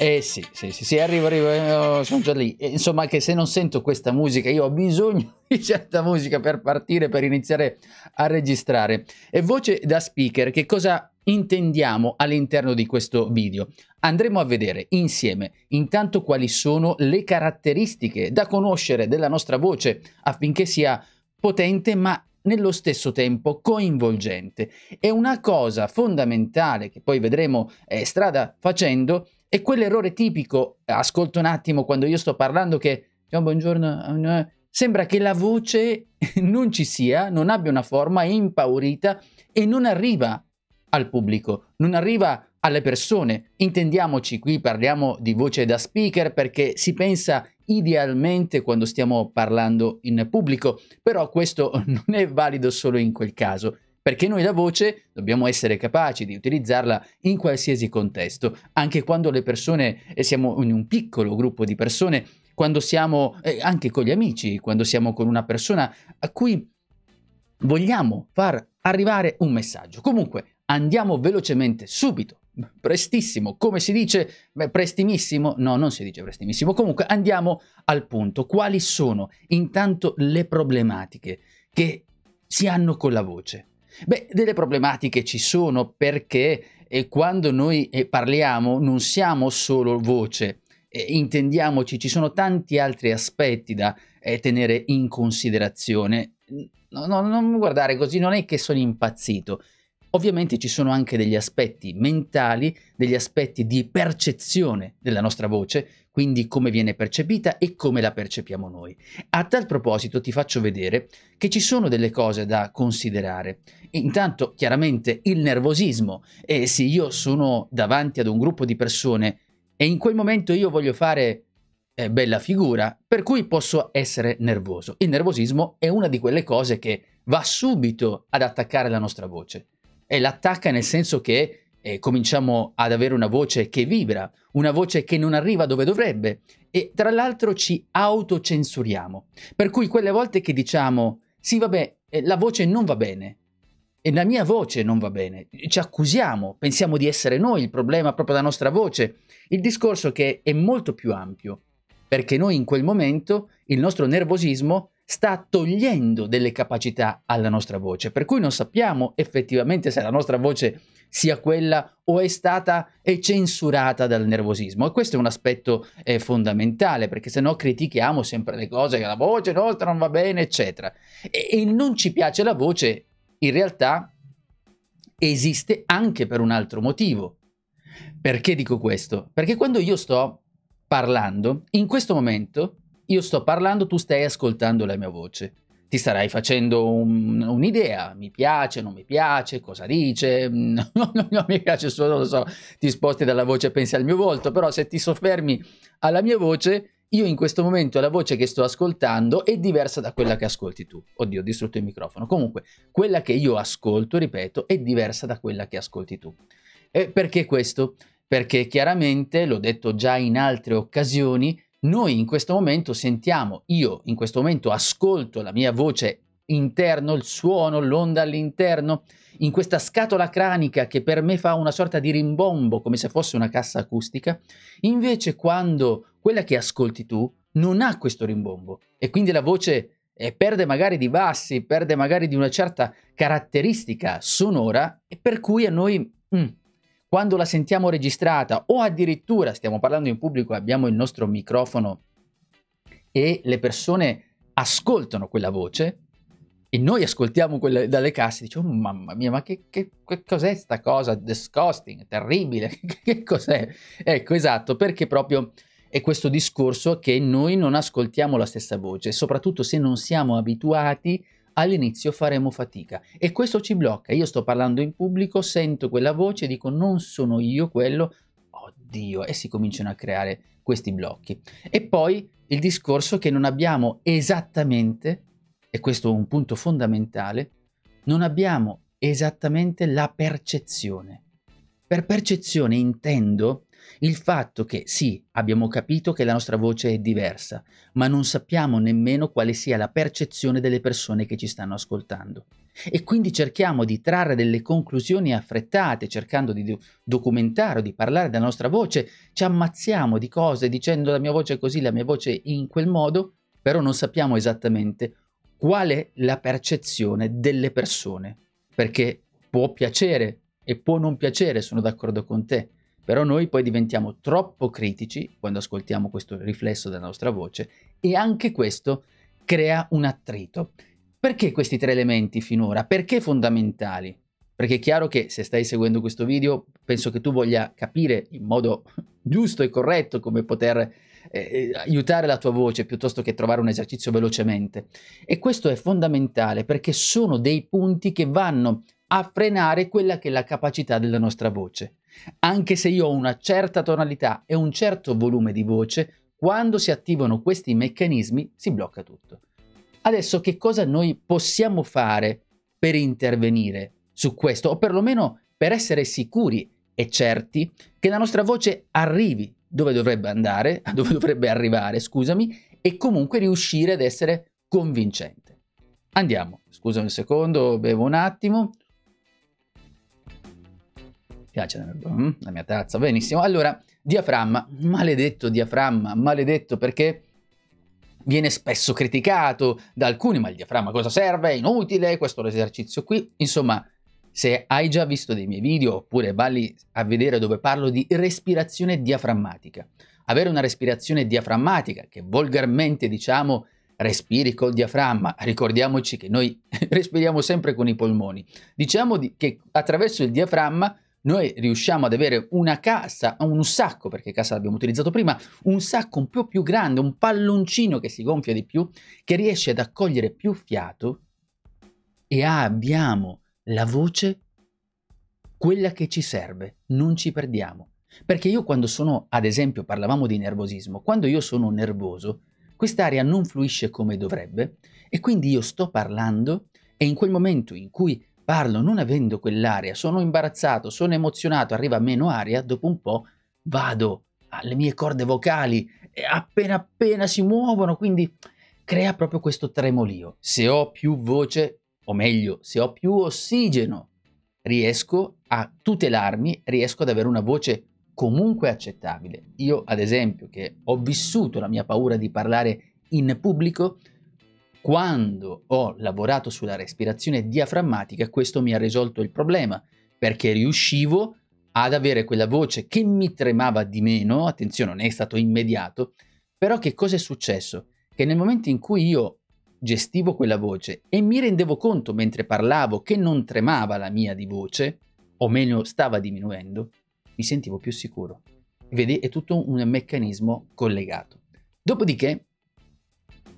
Eh sì, sì, sì, sì, arrivo, arrivo, eh, sono già lì. Insomma, che se non sento questa musica, io ho bisogno di certa musica per partire, per iniziare a registrare. E voce da speaker, che cosa intendiamo all'interno di questo video? Andremo a vedere insieme intanto quali sono le caratteristiche da conoscere della nostra voce affinché sia potente ma nello stesso tempo coinvolgente. E una cosa fondamentale che poi vedremo eh, strada facendo è quell'errore tipico, ascolta un attimo quando io sto parlando che, oh, buongiorno, sembra che la voce non ci sia, non abbia una forma, è impaurita e non arriva al pubblico, non arriva alle persone. Intendiamoci, qui parliamo di voce da speaker perché si pensa idealmente quando stiamo parlando in pubblico, però questo non è valido solo in quel caso perché noi la voce dobbiamo essere capaci di utilizzarla in qualsiasi contesto, anche quando le persone, e siamo in un piccolo gruppo di persone, quando siamo eh, anche con gli amici, quando siamo con una persona a cui vogliamo far arrivare un messaggio. Comunque, andiamo velocemente, subito, prestissimo, come si dice, beh, prestimissimo, no, non si dice prestimissimo, comunque andiamo al punto. Quali sono intanto le problematiche che si hanno con la voce? Beh, delle problematiche ci sono perché eh, quando noi eh, parliamo non siamo solo voce, eh, intendiamoci, ci sono tanti altri aspetti da tenere in considerazione. No, no, non guardare così, non è che sono impazzito. Ovviamente ci sono anche degli aspetti mentali, degli aspetti di percezione della nostra voce, quindi come viene percepita e come la percepiamo noi. A tal proposito ti faccio vedere che ci sono delle cose da considerare. Intanto, chiaramente, il nervosismo. E se io sono davanti ad un gruppo di persone e in quel momento io voglio fare eh, bella figura, per cui posso essere nervoso. Il nervosismo è una di quelle cose che va subito ad attaccare la nostra voce. E l'attacca nel senso che eh, cominciamo ad avere una voce che vibra, una voce che non arriva dove dovrebbe e tra l'altro ci autocensuriamo. Per cui quelle volte che diciamo sì vabbè, eh, la voce non va bene e la mia voce non va bene, ci accusiamo, pensiamo di essere noi il problema proprio della nostra voce. Il discorso che è molto più ampio, perché noi in quel momento il nostro nervosismo sta togliendo delle capacità alla nostra voce, per cui non sappiamo effettivamente se la nostra voce sia quella o è stata è censurata dal nervosismo. E questo è un aspetto eh, fondamentale, perché se no critichiamo sempre le cose che la voce nostra non va bene, eccetera. E, e non ci piace la voce, in realtà esiste anche per un altro motivo. Perché dico questo? Perché quando io sto parlando, in questo momento io sto parlando, tu stai ascoltando la mia voce ti starai facendo un, un'idea, mi piace, non mi piace, cosa dice, no, no, non mi piace solo, non lo so, ti sposti dalla voce e pensi al mio volto, però se ti soffermi alla mia voce, io in questo momento la voce che sto ascoltando è diversa da quella che ascolti tu. Oddio, ho distrutto il microfono. Comunque, quella che io ascolto, ripeto, è diversa da quella che ascolti tu. E perché questo? Perché chiaramente, l'ho detto già in altre occasioni, noi in questo momento sentiamo, io in questo momento ascolto la mia voce interno, il suono, l'onda all'interno, in questa scatola cranica che per me fa una sorta di rimbombo come se fosse una cassa acustica, invece quando quella che ascolti tu non ha questo rimbombo e quindi la voce e perde magari di bassi, perde magari di una certa caratteristica sonora e per cui a noi mm, quando la sentiamo registrata o addirittura stiamo parlando in pubblico e abbiamo il nostro microfono e le persone ascoltano quella voce e noi ascoltiamo quelle dalle casse e diciamo oh, mamma mia ma che, che, che cos'è sta cosa disgusting, terribile, che cos'è? Ecco esatto perché proprio è questo discorso che noi non ascoltiamo la stessa voce, soprattutto se non siamo abituati all'inizio faremo fatica e questo ci blocca. Io sto parlando in pubblico, sento quella voce, dico non sono io quello, oddio, e si cominciano a creare questi blocchi. E poi il discorso che non abbiamo esattamente, e questo è un punto fondamentale, non abbiamo esattamente la percezione. Per percezione intendo il fatto che sì, abbiamo capito che la nostra voce è diversa, ma non sappiamo nemmeno quale sia la percezione delle persone che ci stanno ascoltando. E quindi cerchiamo di trarre delle conclusioni affrettate, cercando di do- documentare o di parlare della nostra voce, ci ammazziamo di cose dicendo la mia voce è così, la mia voce è in quel modo, però non sappiamo esattamente qual è la percezione delle persone, perché può piacere e può non piacere, sono d'accordo con te, però noi poi diventiamo troppo critici quando ascoltiamo questo riflesso della nostra voce e anche questo crea un attrito. Perché questi tre elementi finora? Perché fondamentali? Perché è chiaro che se stai seguendo questo video penso che tu voglia capire in modo giusto e corretto come poter eh, eh, aiutare la tua voce piuttosto che trovare un esercizio velocemente. E questo è fondamentale perché sono dei punti che vanno a frenare quella che è la capacità della nostra voce. Anche se io ho una certa tonalità e un certo volume di voce, quando si attivano questi meccanismi si blocca tutto. Adesso che cosa noi possiamo fare per intervenire su questo, o perlomeno per essere sicuri e certi che la nostra voce arrivi dove dovrebbe andare, dove dovrebbe arrivare, scusami, e comunque riuscire ad essere convincente. Andiamo, scusami un secondo, bevo un attimo piace mm, la mia tazza, benissimo. Allora, diaframma, maledetto diaframma, maledetto perché viene spesso criticato da alcuni, ma il diaframma cosa serve? È inutile, questo esercizio qui. Insomma, se hai già visto dei miei video oppure valli a vedere dove parlo di respirazione diaframmatica. Avere una respirazione diaframmatica, che volgarmente diciamo respiri col diaframma, ricordiamoci che noi respiriamo sempre con i polmoni. Diciamo di, che attraverso il diaframma noi riusciamo ad avere una cassa, un sacco, perché cassa l'abbiamo utilizzato prima, un sacco un po' più grande, un palloncino che si gonfia di più, che riesce ad accogliere più fiato e abbiamo la voce, quella che ci serve, non ci perdiamo. Perché io quando sono, ad esempio, parlavamo di nervosismo, quando io sono nervoso, quest'aria non fluisce come dovrebbe e quindi io sto parlando e in quel momento in cui parlo non avendo quell'aria, sono imbarazzato, sono emozionato, arriva meno aria, dopo un po' vado alle mie corde vocali appena appena si muovono, quindi crea proprio questo tremolio. Se ho più voce, o meglio, se ho più ossigeno, riesco a tutelarmi, riesco ad avere una voce comunque accettabile. Io, ad esempio, che ho vissuto la mia paura di parlare in pubblico, quando ho lavorato sulla respirazione diaframmatica, questo mi ha risolto il problema, perché riuscivo ad avere quella voce che mi tremava di meno, attenzione, non è stato immediato, però che cosa è successo? Che nel momento in cui io gestivo quella voce e mi rendevo conto mentre parlavo che non tremava la mia di voce, o meglio stava diminuendo, mi sentivo più sicuro. Vedi, è tutto un meccanismo collegato. Dopodiché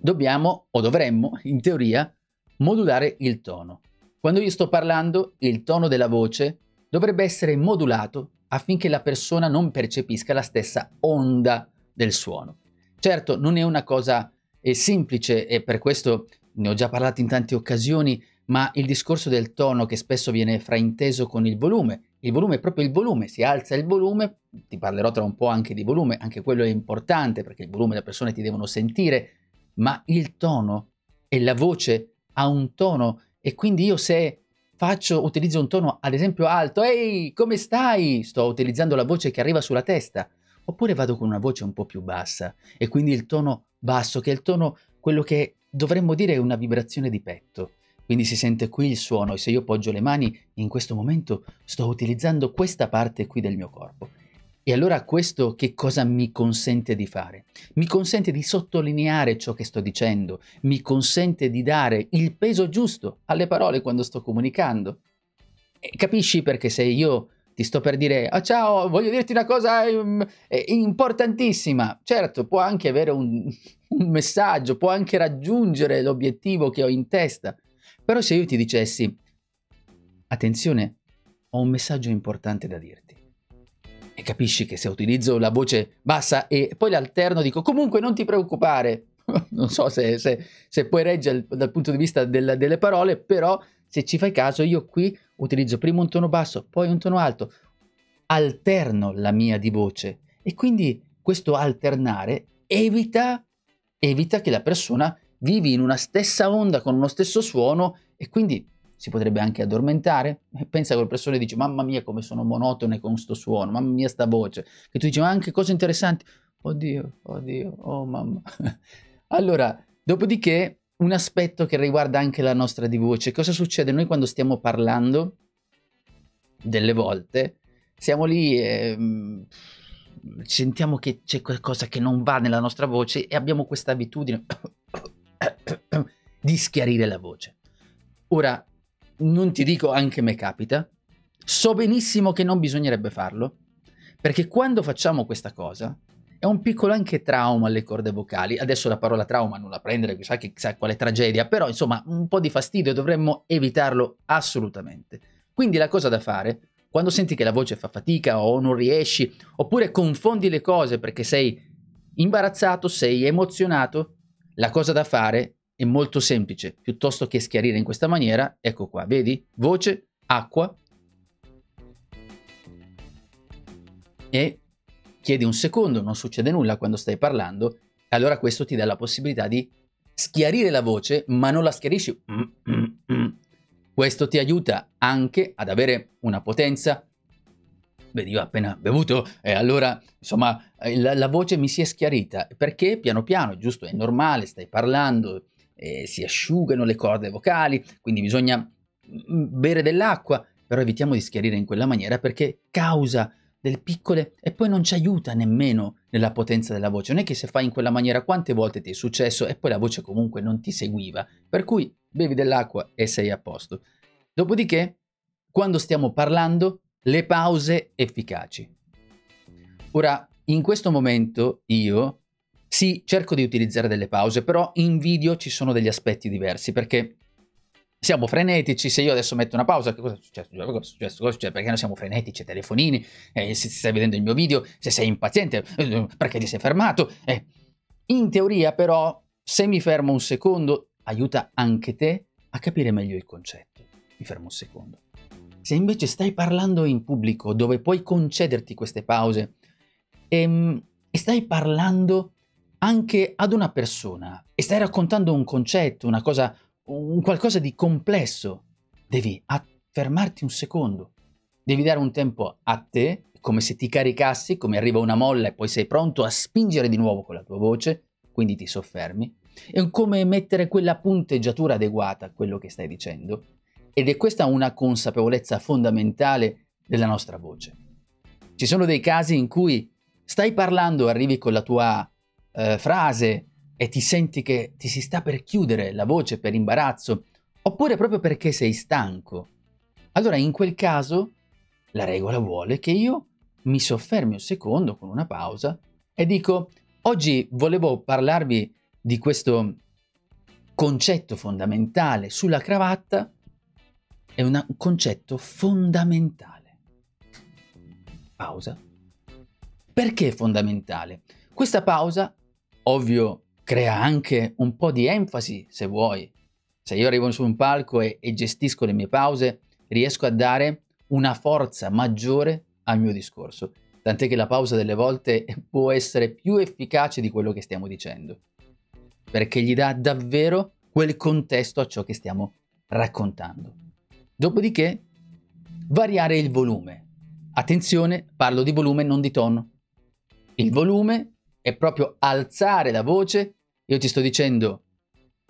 dobbiamo o dovremmo, in teoria, modulare il tono. Quando io sto parlando, il tono della voce dovrebbe essere modulato affinché la persona non percepisca la stessa onda del suono. Certo, non è una cosa è semplice e per questo ne ho già parlato in tante occasioni, ma il discorso del tono che spesso viene frainteso con il volume. Il volume è proprio il volume, si alza il volume, ti parlerò tra un po' anche di volume, anche quello è importante perché il volume le persone ti devono sentire, ma il tono e la voce ha un tono e quindi io se faccio, utilizzo un tono ad esempio alto, ehi, come stai? Sto utilizzando la voce che arriva sulla testa. Oppure vado con una voce un po' più bassa e quindi il tono basso, che è il tono quello che dovremmo dire una vibrazione di petto. Quindi si sente qui il suono e se io poggio le mani in questo momento sto utilizzando questa parte qui del mio corpo. E allora questo che cosa mi consente di fare? Mi consente di sottolineare ciò che sto dicendo, mi consente di dare il peso giusto alle parole quando sto comunicando. E capisci perché se io ti sto per dire, ah ciao, voglio dirti una cosa um, importantissima. Certo, può anche avere un, un messaggio, può anche raggiungere l'obiettivo che ho in testa. Però se io ti dicessi, attenzione, ho un messaggio importante da dirti. E capisci che se utilizzo la voce bassa e poi l'alterno dico, comunque non ti preoccupare. non so se, se, se puoi reggere dal punto di vista del, delle parole, però se ci fai caso, io qui utilizzo prima un tono basso, poi un tono alto, alterno la mia di voce e quindi questo alternare evita, evita che la persona vivi in una stessa onda con uno stesso suono e quindi si potrebbe anche addormentare. Pensa che la persona dice mamma mia come sono monotone con questo suono, mamma mia sta voce, che tu dici ma anche cose interessanti, oddio, oddio, oh mamma. allora, dopodiché un aspetto che riguarda anche la nostra di voce. Cosa succede? Noi quando stiamo parlando, delle volte, siamo lì e mm, sentiamo che c'è qualcosa che non va nella nostra voce e abbiamo questa abitudine di schiarire la voce. Ora, non ti dico anche me capita, so benissimo che non bisognerebbe farlo, perché quando facciamo questa cosa, è un piccolo anche trauma alle corde vocali. Adesso la parola trauma non la prendere, chissà, chissà quale tragedia, però insomma un po' di fastidio dovremmo evitarlo assolutamente. Quindi la cosa da fare, quando senti che la voce fa fatica o non riesci, oppure confondi le cose perché sei imbarazzato, sei emozionato, la cosa da fare è molto semplice. Piuttosto che schiarire in questa maniera, ecco qua, vedi? Voce, acqua e chiedi un secondo, non succede nulla quando stai parlando, allora questo ti dà la possibilità di schiarire la voce, ma non la schiarisci. Questo ti aiuta anche ad avere una potenza. Vedi, io ho appena bevuto e allora, insomma, la, la, voce mi si è schiarita. Perché piano piano, giusto, è normale, stai parlando, eh, si asciugano le corde vocali, quindi bisogna bere dell'acqua, però evitiamo di schiarire in quella maniera perché causa delle piccole e poi non ci aiuta nemmeno nella potenza della voce. Non è che se fai in quella maniera quante volte ti è successo e poi la voce comunque non ti seguiva. Per cui bevi dell'acqua e sei a posto. Dopodiché, quando stiamo parlando, le pause efficaci. Ora, in questo momento io sì, cerco di utilizzare delle pause, però in video ci sono degli aspetti diversi perché siamo frenetici, se io adesso metto una pausa, che cosa è successo? Cosa è successo? Cosa è successo? Perché noi siamo frenetici, telefonini, eh, se stai vedendo il mio video, se sei impaziente, eh, perché ti sei fermato? Eh. In teoria però, se mi fermo un secondo, aiuta anche te a capire meglio il concetto. Mi fermo un secondo. Se invece stai parlando in pubblico, dove puoi concederti queste pause, e, ehm, e stai parlando anche ad una persona, e stai raccontando un concetto, una cosa un qualcosa di complesso, devi fermarti un secondo, devi dare un tempo a te, come se ti caricassi, come arriva una molla e poi sei pronto a spingere di nuovo con la tua voce, quindi ti soffermi, è come mettere quella punteggiatura adeguata a quello che stai dicendo. Ed è questa una consapevolezza fondamentale della nostra voce. Ci sono dei casi in cui stai parlando, arrivi con la tua eh, frase e ti senti che ti si sta per chiudere la voce per imbarazzo, oppure proprio perché sei stanco. Allora in quel caso la regola vuole che io mi soffermi un secondo con una pausa e dico oggi volevo parlarvi di questo concetto fondamentale sulla cravatta, è un concetto fondamentale. Pausa. Perché fondamentale? Questa pausa, ovvio, crea anche un po' di enfasi, se vuoi. Se io arrivo su un palco e, e gestisco le mie pause, riesco a dare una forza maggiore al mio discorso. Tant'è che la pausa delle volte può essere più efficace di quello che stiamo dicendo, perché gli dà davvero quel contesto a ciò che stiamo raccontando. Dopodiché, variare il volume. Attenzione, parlo di volume, non di tono. Il volume è proprio alzare la voce io ti sto dicendo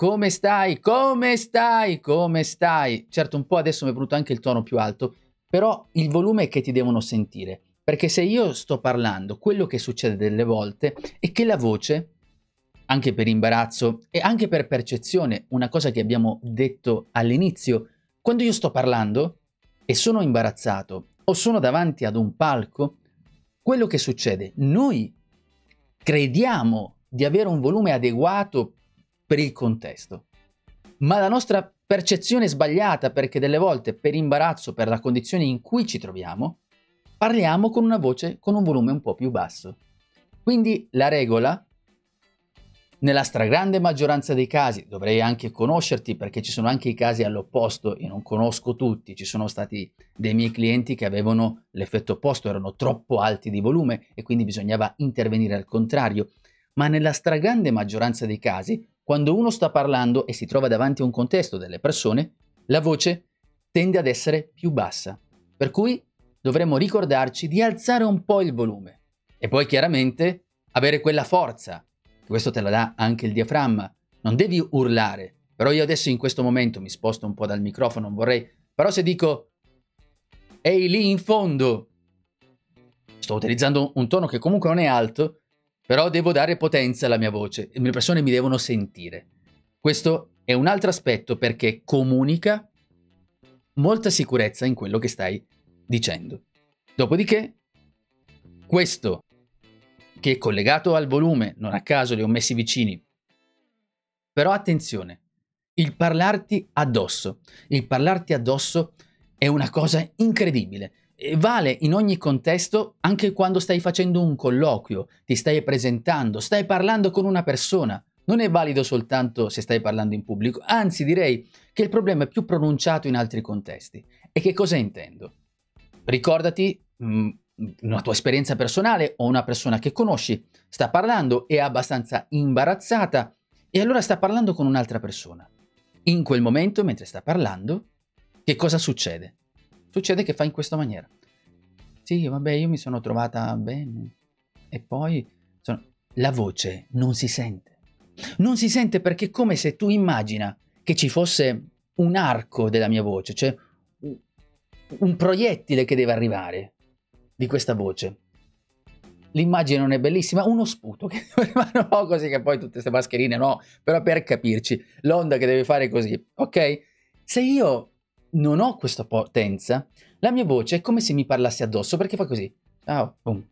come stai? Come stai? Come stai? Certo, un po' adesso mi è venuto anche il tono più alto, però il volume è che ti devono sentire. Perché se io sto parlando, quello che succede delle volte è che la voce, anche per imbarazzo e anche per percezione, una cosa che abbiamo detto all'inizio, quando io sto parlando e sono imbarazzato o sono davanti ad un palco, quello che succede, noi crediamo di avere un volume adeguato per il contesto. Ma la nostra percezione è sbagliata perché delle volte per imbarazzo, per la condizione in cui ci troviamo, parliamo con una voce con un volume un po' più basso. Quindi la regola, nella stragrande maggioranza dei casi, dovrei anche conoscerti perché ci sono anche i casi all'opposto, io non conosco tutti, ci sono stati dei miei clienti che avevano l'effetto opposto, erano troppo alti di volume e quindi bisognava intervenire al contrario, ma nella stragrande maggioranza dei casi quando uno sta parlando e si trova davanti a un contesto delle persone, la voce tende ad essere più bassa. Per cui dovremmo ricordarci di alzare un po' il volume. E poi chiaramente avere quella forza. Questo te la dà anche il diaframma. Non devi urlare. Però io adesso in questo momento mi sposto un po' dal microfono, non vorrei... Però se dico... Ehi lì in fondo! Sto utilizzando un tono che comunque non è alto, però devo dare potenza alla mia voce le persone mi devono sentire. Questo è un altro aspetto perché comunica molta sicurezza in quello che stai dicendo. Dopodiché, questo che collegato al volume, non a caso li ho messi vicini, però attenzione, il parlarti addosso, il parlarti addosso è una cosa incredibile vale in ogni contesto anche quando stai facendo un colloquio, ti stai presentando, stai parlando con una persona. Non è valido soltanto se stai parlando in pubblico, anzi direi che il problema è più pronunciato in altri contesti. E che cosa intendo? Ricordati mm, una tua esperienza personale o una persona che conosci sta parlando, è abbastanza imbarazzata e allora sta parlando con un'altra persona. In quel momento, mentre sta parlando, che cosa succede? Succede che fa in questa maniera. Sì, vabbè, io mi sono trovata bene. E poi sono... la voce non si sente. Non si sente perché è come se tu immagina che ci fosse un arco della mia voce, cioè un proiettile che deve arrivare di questa voce. L'immagine non è bellissima, uno sputo che fare no, così che poi tutte queste mascherine no, però per capirci, l'onda che deve fare così, ok? Se io non ho questa potenza, la mia voce è come se mi parlassi addosso perché fa così. Ciao, boom.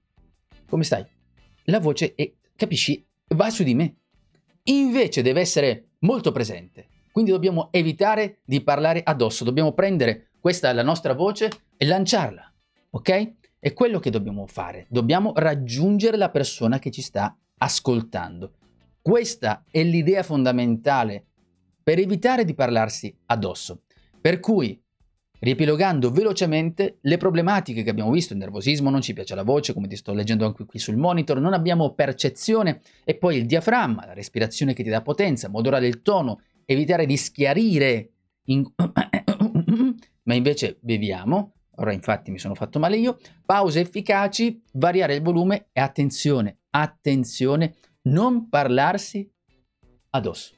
Come stai? La voce, è, capisci, va su di me. Invece deve essere molto presente. Quindi dobbiamo evitare di parlare addosso, dobbiamo prendere questa la nostra voce e lanciarla. Ok? È quello che dobbiamo fare. Dobbiamo raggiungere la persona che ci sta ascoltando. Questa è l'idea fondamentale per evitare di parlarsi addosso. Per cui, riepilogando velocemente, le problematiche che abbiamo visto, il nervosismo, non ci piace la voce, come ti sto leggendo anche qui sul monitor, non abbiamo percezione e poi il diaframma, la respirazione che ti dà potenza, modulare il tono, evitare di schiarire, in... ma invece beviamo, ora infatti mi sono fatto male io, pause efficaci, variare il volume e attenzione, attenzione, non parlarsi addosso.